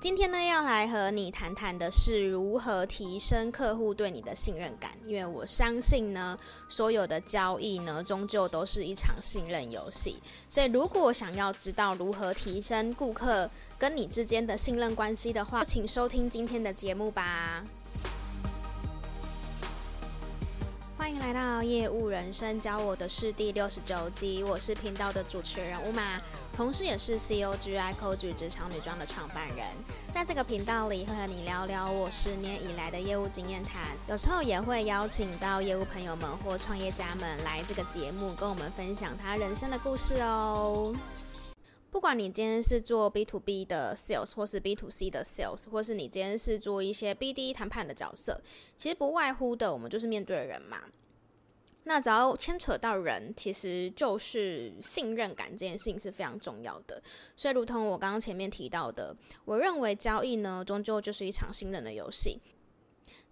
今天呢，要来和你谈谈的是如何提升客户对你的信任感。因为我相信呢，所有的交易呢，终究都是一场信任游戏。所以，如果想要知道如何提升顾客跟你之间的信任关系的话，请收听今天的节目吧。欢迎来到业务人生教我的事第六十九集，我是频道的主持人 Uma，同时也是 COGICOG 职场女装的创办人。在这个频道里，会和你聊聊我十年以来的业务经验谈，有时候也会邀请到业务朋友们或创业家们来这个节目，跟我们分享他人生的故事哦。不管你今天是做 B to B 的 sales，或是 B to C 的 sales，或是你今天是做一些 BD 谈判的角色，其实不外乎的，我们就是面对人嘛。那只要牵扯到人，其实就是信任感这件事情是非常重要的。所以，如同我刚刚前面提到的，我认为交易呢，终究就是一场信任的游戏。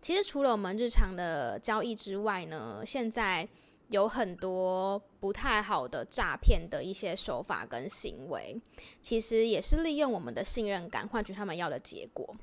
其实，除了我们日常的交易之外呢，现在。有很多不太好的诈骗的一些手法跟行为，其实也是利用我们的信任感换取他们要的结果。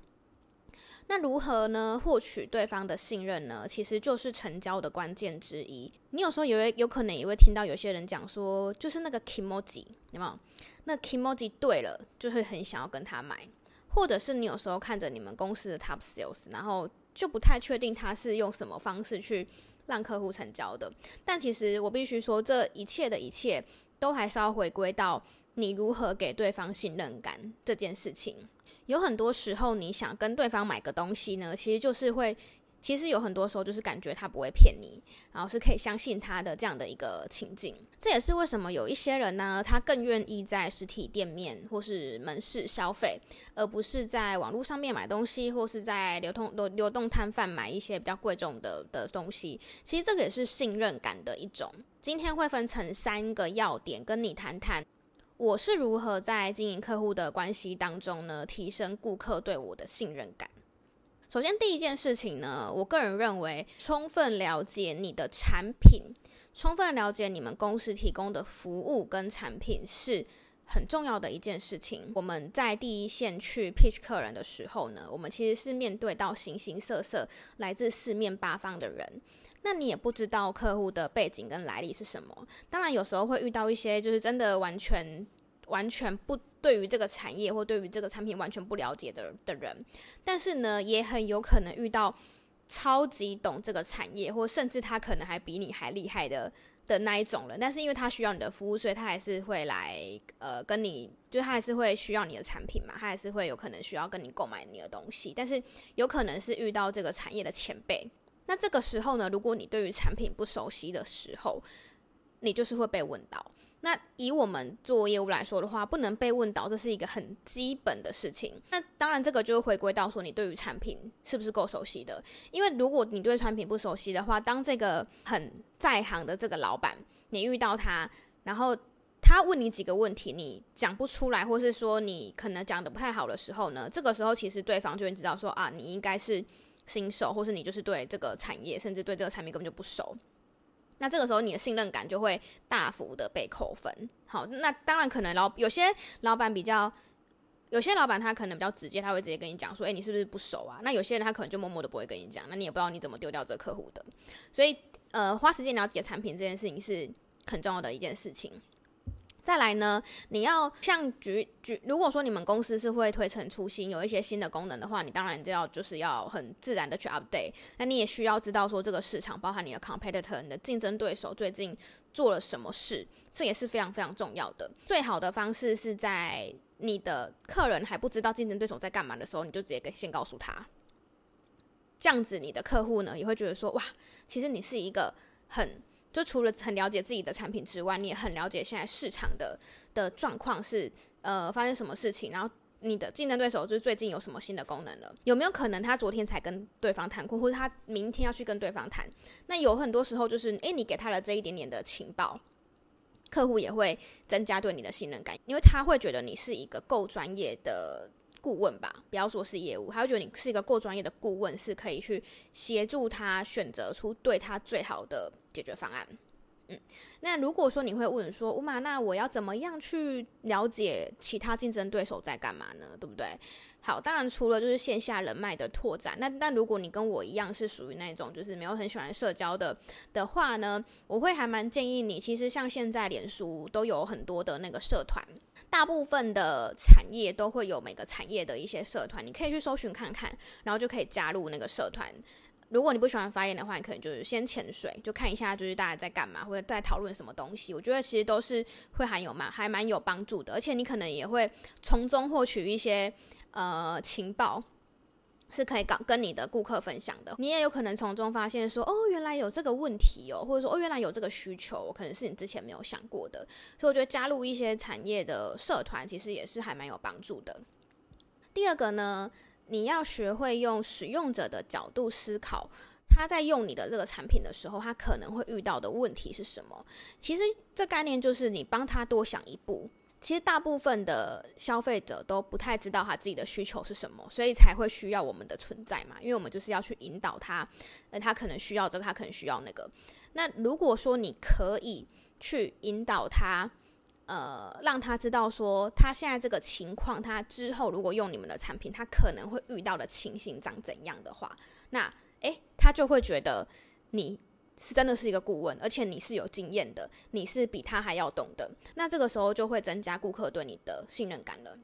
那如何呢？获取对方的信任呢？其实就是成交的关键之一。你有时候也会有可能也会听到有些人讲说，就是那个 kimoji，有没有？那 kimoji 对了，就会很想要跟他买。或者是你有时候看着你们公司的 top sales，然后就不太确定他是用什么方式去。让客户成交的，但其实我必须说，这一切的一切都还是要回归到你如何给对方信任感这件事情。有很多时候，你想跟对方买个东西呢，其实就是会。其实有很多时候就是感觉他不会骗你，然后是可以相信他的这样的一个情境。这也是为什么有一些人呢，他更愿意在实体店面或是门市消费，而不是在网络上面买东西，或是在流通流流动摊贩买一些比较贵重的的东西。其实这个也是信任感的一种。今天会分成三个要点跟你谈谈，我是如何在经营客户的关系当中呢，提升顾客对我的信任感。首先，第一件事情呢，我个人认为，充分了解你的产品，充分了解你们公司提供的服务跟产品是很重要的一件事情。我们在第一线去 pitch 客人的时候呢，我们其实是面对到形形色色、来自四面八方的人，那你也不知道客户的背景跟来历是什么。当然，有时候会遇到一些就是真的完全。完全不对于这个产业或对于这个产品完全不了解的的人，但是呢，也很有可能遇到超级懂这个产业，或甚至他可能还比你还厉害的的那一种人。但是因为他需要你的服务，所以他还是会来呃跟你，就他还是会需要你的产品嘛，他还是会有可能需要跟你购买你的东西。但是有可能是遇到这个产业的前辈，那这个时候呢，如果你对于产品不熟悉的时候，你就是会被问到。那以我们做业务来说的话，不能被问到，这是一个很基本的事情。那当然，这个就回归到说你对于产品是不是够熟悉的。因为如果你对产品不熟悉的话，当这个很在行的这个老板，你遇到他，然后他问你几个问题，你讲不出来，或是说你可能讲得不太好的时候呢，这个时候其实对方就会知道说啊，你应该是新手，或是你就是对这个产业，甚至对这个产品根本就不熟。那这个时候，你的信任感就会大幅的被扣分。好，那当然可能老有些老板比较，有些老板他可能比较直接，他会直接跟你讲说，诶，你是不是不熟啊？那有些人他可能就默默的不会跟你讲，那你也不知道你怎么丢掉这个客户的。所以，呃，花时间了解产品这件事情是很重要的一件事情。再来呢，你要像举举，如果说你们公司是会推陈出新，有一些新的功能的话，你当然就要就是要很自然的去 update。那你也需要知道说这个市场，包含你的 competitor，你的竞争对手最近做了什么事，这也是非常非常重要的。最好的方式是在你的客人还不知道竞争对手在干嘛的时候，你就直接跟先告诉他，这样子你的客户呢也会觉得说，哇，其实你是一个很。就除了很了解自己的产品之外，你也很了解现在市场的的状况是呃发生什么事情，然后你的竞争对手就是最近有什么新的功能了，有没有可能他昨天才跟对方谈过，或者他明天要去跟对方谈？那有很多时候就是，诶，你给他了这一点点的情报，客户也会增加对你的信任感，因为他会觉得你是一个够专业的顾问吧，不要说是业务，他会觉得你是一个够专业的顾问，是可以去协助他选择出对他最好的解决方案。嗯，那如果说你会问说，乌玛，那我要怎么样去了解其他竞争对手在干嘛呢？对不对？好，当然除了就是线下人脉的拓展，那那如果你跟我一样是属于那种就是没有很喜欢社交的的话呢，我会还蛮建议你，其实像现在脸书都有很多的那个社团，大部分的产业都会有每个产业的一些社团，你可以去搜寻看看，然后就可以加入那个社团。如果你不喜欢发言的话，你可能就是先潜水，就看一下就是大家在干嘛，或者在讨论什么东西。我觉得其实都是会还有蛮还蛮有帮助的，而且你可能也会从中获取一些呃情报，是可以搞跟你的顾客分享的。你也有可能从中发现说，哦，原来有这个问题哦，或者说哦，原来有这个需求，可能是你之前没有想过的。所以我觉得加入一些产业的社团，其实也是还蛮有帮助的。第二个呢，你要学会用使用者的角度思考，他在用你的这个产品的时候，他可能会遇到的问题是什么？其实这概念就是你帮他多想一步。其实大部分的消费者都不太知道他自己的需求是什么，所以才会需要我们的存在嘛。因为我们就是要去引导他，呃，他可能需要这个，他可能需要那个。那如果说你可以去引导他。呃，让他知道说他现在这个情况，他之后如果用你们的产品，他可能会遇到的情形长怎样的话，那诶，他就会觉得你是真的是一个顾问，而且你是有经验的，你是比他还要懂的，那这个时候就会增加顾客对你的信任感了。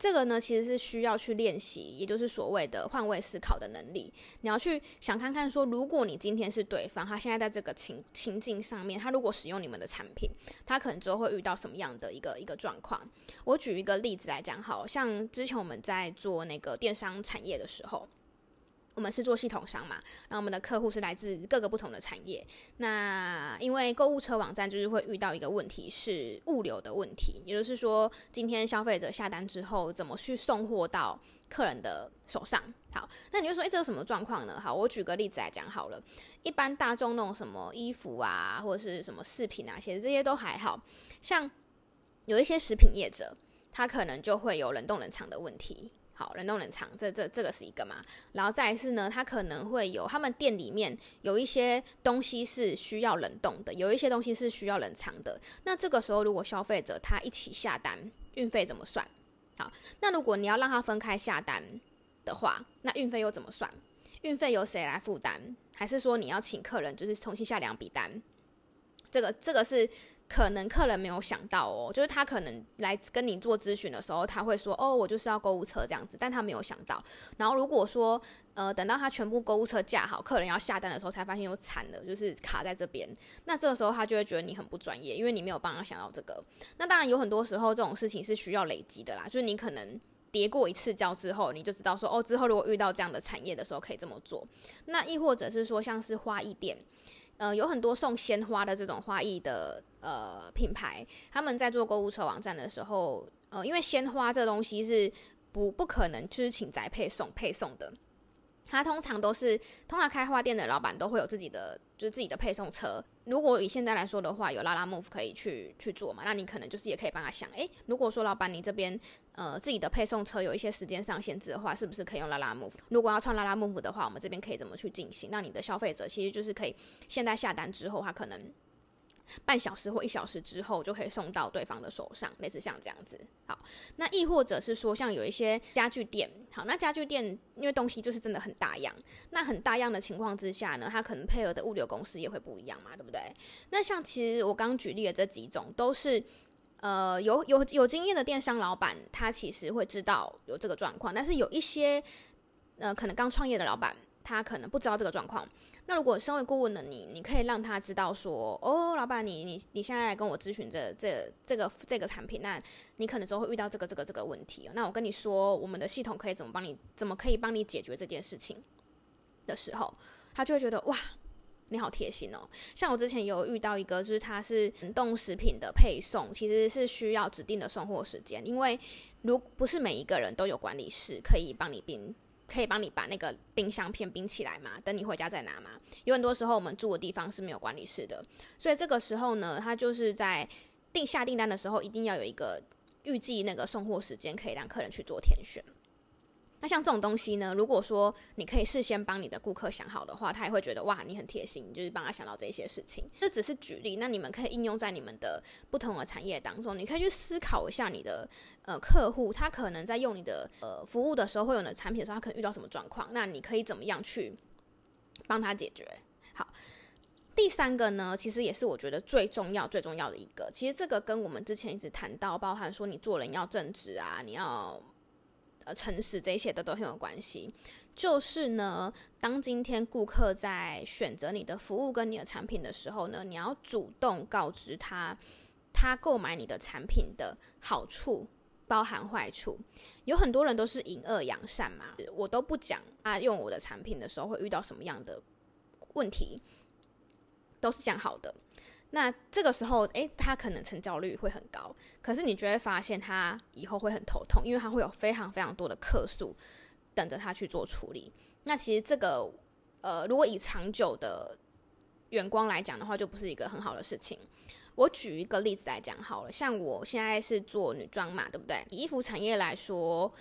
这个呢，其实是需要去练习，也就是所谓的换位思考的能力。你要去想看看说，如果你今天是对方，他现在在这个情情境上面，他如果使用你们的产品，他可能之后会遇到什么样的一个一个状况？我举一个例子来讲，好像之前我们在做那个电商产业的时候。我们是做系统商嘛，那我们的客户是来自各个不同的产业。那因为购物车网站就是会遇到一个问题，是物流的问题，也就是说，今天消费者下单之后，怎么去送货到客人的手上？好，那你就说，诶，这有什么状况呢？好，我举个例子来讲好了。一般大众那种什么衣服啊，或者是什么饰品啊，其实这些都还好，像有一些食品业者，他可能就会有冷冻冷藏的问题。好，冷冻冷藏，这这这个是一个嘛，然后再是呢，他可能会有他们店里面有一些东西是需要冷冻的，有一些东西是需要冷藏的。那这个时候，如果消费者他一起下单，运费怎么算？好，那如果你要让他分开下单的话，那运费又怎么算？运费由谁来负担？还是说你要请客人就是重新下两笔单？这个这个是。可能客人没有想到哦，就是他可能来跟你做咨询的时候，他会说：“哦，我就是要购物车这样子。”但他没有想到。然后如果说，呃，等到他全部购物车架好，客人要下单的时候，才发现又惨了，就是卡在这边。那这个时候他就会觉得你很不专业，因为你没有帮他想到这个。那当然有很多时候这种事情是需要累积的啦，就是你可能跌过一次跤之后，你就知道说：“哦，之后如果遇到这样的产业的时候，可以这么做。”那亦或者是说，像是花艺店。呃，有很多送鲜花的这种花艺的呃品牌，他们在做购物车网站的时候，呃，因为鲜花这东西是不不可能就是请宅配送配送的。他通常都是，通常开花店的老板都会有自己的，就是自己的配送车。如果以现在来说的话，有拉拉 move 可以去去做嘛，那你可能就是也可以帮他想，诶，如果说老板你这边呃自己的配送车有一些时间上限制的话，是不是可以用拉拉 move？如果要串拉拉 move 的话，我们这边可以怎么去进行？那你的消费者其实就是可以现在下单之后，他可能。半小时或一小时之后就可以送到对方的手上，类似像这样子。好，那亦或者是说，像有一些家具店，好，那家具店因为东西就是真的很大样，那很大样的情况之下呢，它可能配合的物流公司也会不一样嘛，对不对？那像其实我刚举例的这几种，都是呃有有有经验的电商老板，他其实会知道有这个状况，但是有一些呃可能刚创业的老板。他可能不知道这个状况，那如果身为顾问的你，你可以让他知道说，哦，老板，你你你现在来跟我咨询这这这个这个产品，那你可能就会遇到这个这个这个问题。那我跟你说，我们的系统可以怎么帮你，怎么可以帮你解决这件事情的时候，他就会觉得哇，你好贴心哦。像我之前有遇到一个，就是他是冷冻食品的配送，其实是需要指定的送货时间，因为如不是每一个人都有管理室可以帮你冰。可以帮你把那个冰箱片冰起来嘛？等你回家再拿嘛。有很多时候我们住的地方是没有管理室的，所以这个时候呢，他就是在订下订单的时候，一定要有一个预计那个送货时间，可以让客人去做填选。那像这种东西呢，如果说你可以事先帮你的顾客想好的话，他也会觉得哇，你很贴心，就是帮他想到这些事情。这只是举例，那你们可以应用在你们的不同的产业当中。你可以去思考一下你的呃客户，他可能在用你的呃服务的时候，会有的产品的时候，他可能遇到什么状况，那你可以怎么样去帮他解决？好，第三个呢，其实也是我觉得最重要最重要的一个。其实这个跟我们之前一直谈到，包含说你做人要正直啊，你要。诚实这些的都很有关系。就是呢，当今天顾客在选择你的服务跟你的产品的时候呢，你要主动告知他，他购买你的产品的好处包含坏处。有很多人都是隐恶扬善嘛，我都不讲他用我的产品的时候会遇到什么样的问题，都是讲好的。那这个时候，诶，他可能成交率会很高，可是你就会发现他以后会很头痛，因为他会有非常非常多的客诉等着他去做处理。那其实这个，呃，如果以长久的眼光来讲的话，就不是一个很好的事情。我举一个例子来讲好了，像我现在是做女装嘛，对不对？以衣服产业来说。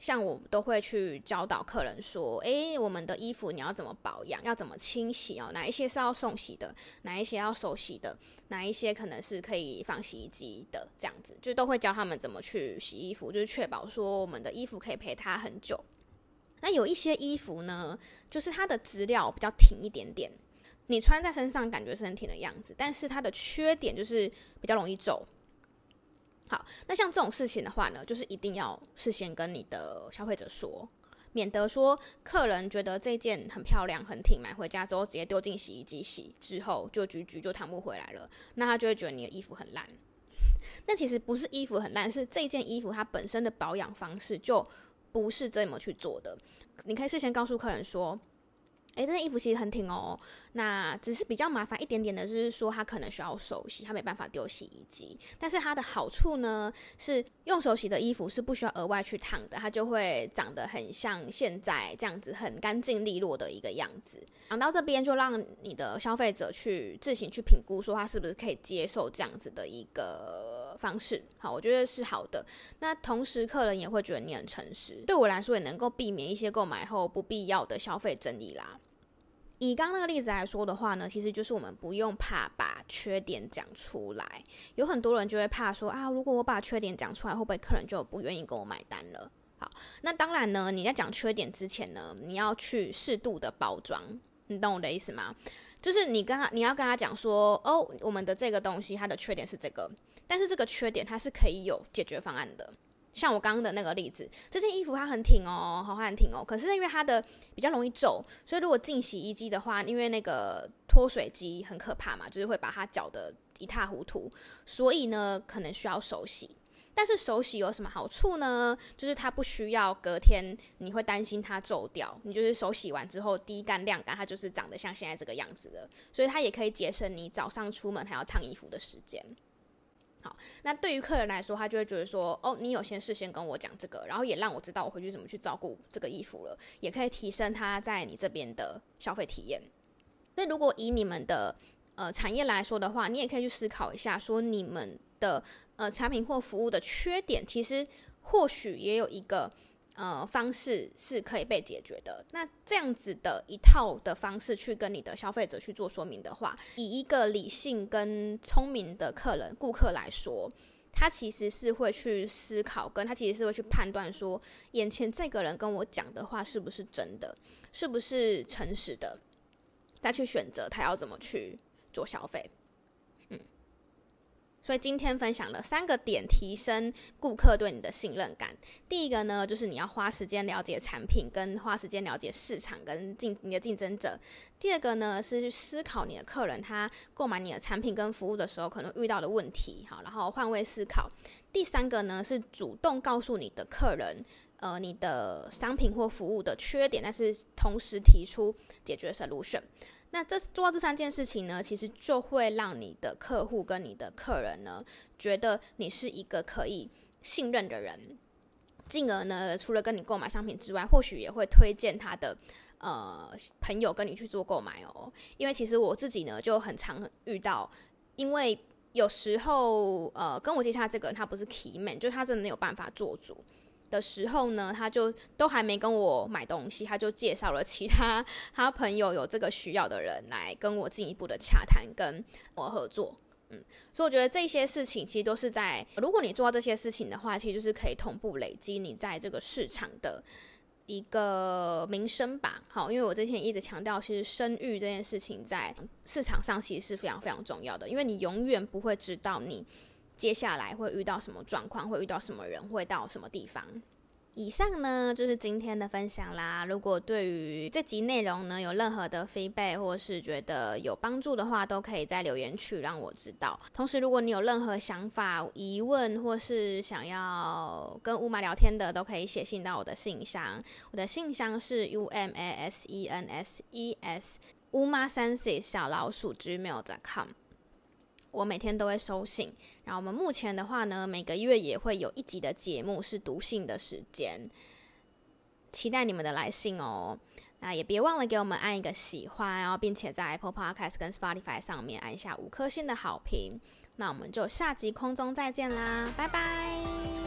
像我都会去教导客人说，诶，我们的衣服你要怎么保养，要怎么清洗哦？哪一些是要送洗的，哪一些要手洗的，哪一些可能是可以放洗衣机的，这样子就都会教他们怎么去洗衣服，就是确保说我们的衣服可以陪他很久。那有一些衣服呢，就是它的质料比较挺一点点，你穿在身上感觉是很挺的样子，但是它的缺点就是比较容易皱。好，那像这种事情的话呢，就是一定要事先跟你的消费者说，免得说客人觉得这件很漂亮、很挺，买回家之后直接丢进洗衣机洗，之后就局局就弹不回来了，那他就会觉得你的衣服很烂。那其实不是衣服很烂，是这件衣服它本身的保养方式就不是这么去做的。你可以事先告诉客人说。诶，这件衣服其实很挺哦，那只是比较麻烦一点点的，就是说它可能需要手洗，它没办法丢洗衣机。但是它的好处呢，是用手洗的衣服是不需要额外去烫的，它就会长得很像现在这样子很干净利落的一个样子。讲到这边，就让你的消费者去自行去评估，说他是不是可以接受这样子的一个方式。好，我觉得是好的。那同时，客人也会觉得你很诚实，对我来说也能够避免一些购买后不必要的消费争议啦。以刚那个例子来说的话呢，其实就是我们不用怕把缺点讲出来。有很多人就会怕说啊，如果我把缺点讲出来，会不会客人就不愿意跟我买单了？好，那当然呢，你在讲缺点之前呢，你要去适度的包装，你懂我的意思吗？就是你跟他，你要跟他讲说，哦，我们的这个东西它的缺点是这个，但是这个缺点它是可以有解决方案的。像我刚刚的那个例子，这件衣服它很挺哦，好，很挺哦。可是因为它的比较容易皱，所以如果进洗衣机的话，因为那个脱水机很可怕嘛，就是会把它搅得一塌糊涂，所以呢，可能需要手洗。但是手洗有什么好处呢？就是它不需要隔天，你会担心它皱掉，你就是手洗完之后滴干晾干，它就是长得像现在这个样子的，所以它也可以节省你早上出门还要烫衣服的时间。好，那对于客人来说，他就会觉得说，哦，你有先事先跟我讲这个，然后也让我知道我回去怎么去照顾这个衣服了，也可以提升他在你这边的消费体验。那，如果以你们的呃产业来说的话，你也可以去思考一下，说你们的呃产品或服务的缺点，其实或许也有一个。呃，方式是可以被解决的。那这样子的一套的方式去跟你的消费者去做说明的话，以一个理性跟聪明的客人、顾客来说，他其实是会去思考，跟他其实是会去判断说，眼前这个人跟我讲的话是不是真的，是不是诚实的，再去选择他要怎么去做消费。所以今天分享了三个点，提升顾客对你的信任感。第一个呢，就是你要花时间了解产品，跟花时间了解市场跟竞你的竞争者。第二个呢，是去思考你的客人他购买你的产品跟服务的时候可能遇到的问题，好，然后换位思考。第三个呢，是主动告诉你的客人，呃，你的商品或服务的缺点，但是同时提出解决 solution。那这做到这三件事情呢，其实就会让你的客户跟你的客人呢，觉得你是一个可以信任的人，进而呢，除了跟你购买商品之外，或许也会推荐他的呃朋友跟你去做购买哦。因为其实我自己呢就很常遇到，因为有时候呃跟我接洽这个人他不是 key man，就他真的没有办法做主。的时候呢，他就都还没跟我买东西，他就介绍了其他他朋友有这个需要的人来跟我进一步的洽谈，跟我合作。嗯，所以我觉得这些事情其实都是在，如果你做到这些事情的话，其实就是可以同步累积你在这个市场的一个名声吧。好，因为我之前一直强调，其实声誉这件事情在市场上其实是非常非常重要的，因为你永远不会知道你接下来会遇到什么状况，会遇到什么人，会到什么地方。以上呢就是今天的分享啦。如果对于这集内容呢有任何的 feedback 或是觉得有帮助的话，都可以在留言区让我知道。同时，如果你有任何想法、疑问或是想要跟乌马聊天的，都可以写信到我的信箱。我的信箱是 u m a s e n s e s 乌马 sense 小老鼠 gmail.com。我每天都会收信，然后我们目前的话呢，每个月也会有一集的节目是读信的时间，期待你们的来信哦。那也别忘了给我们按一个喜欢，然后并且在 Apple Podcast 跟 Spotify 上面按下五颗星的好评。那我们就下集空中再见啦，拜拜。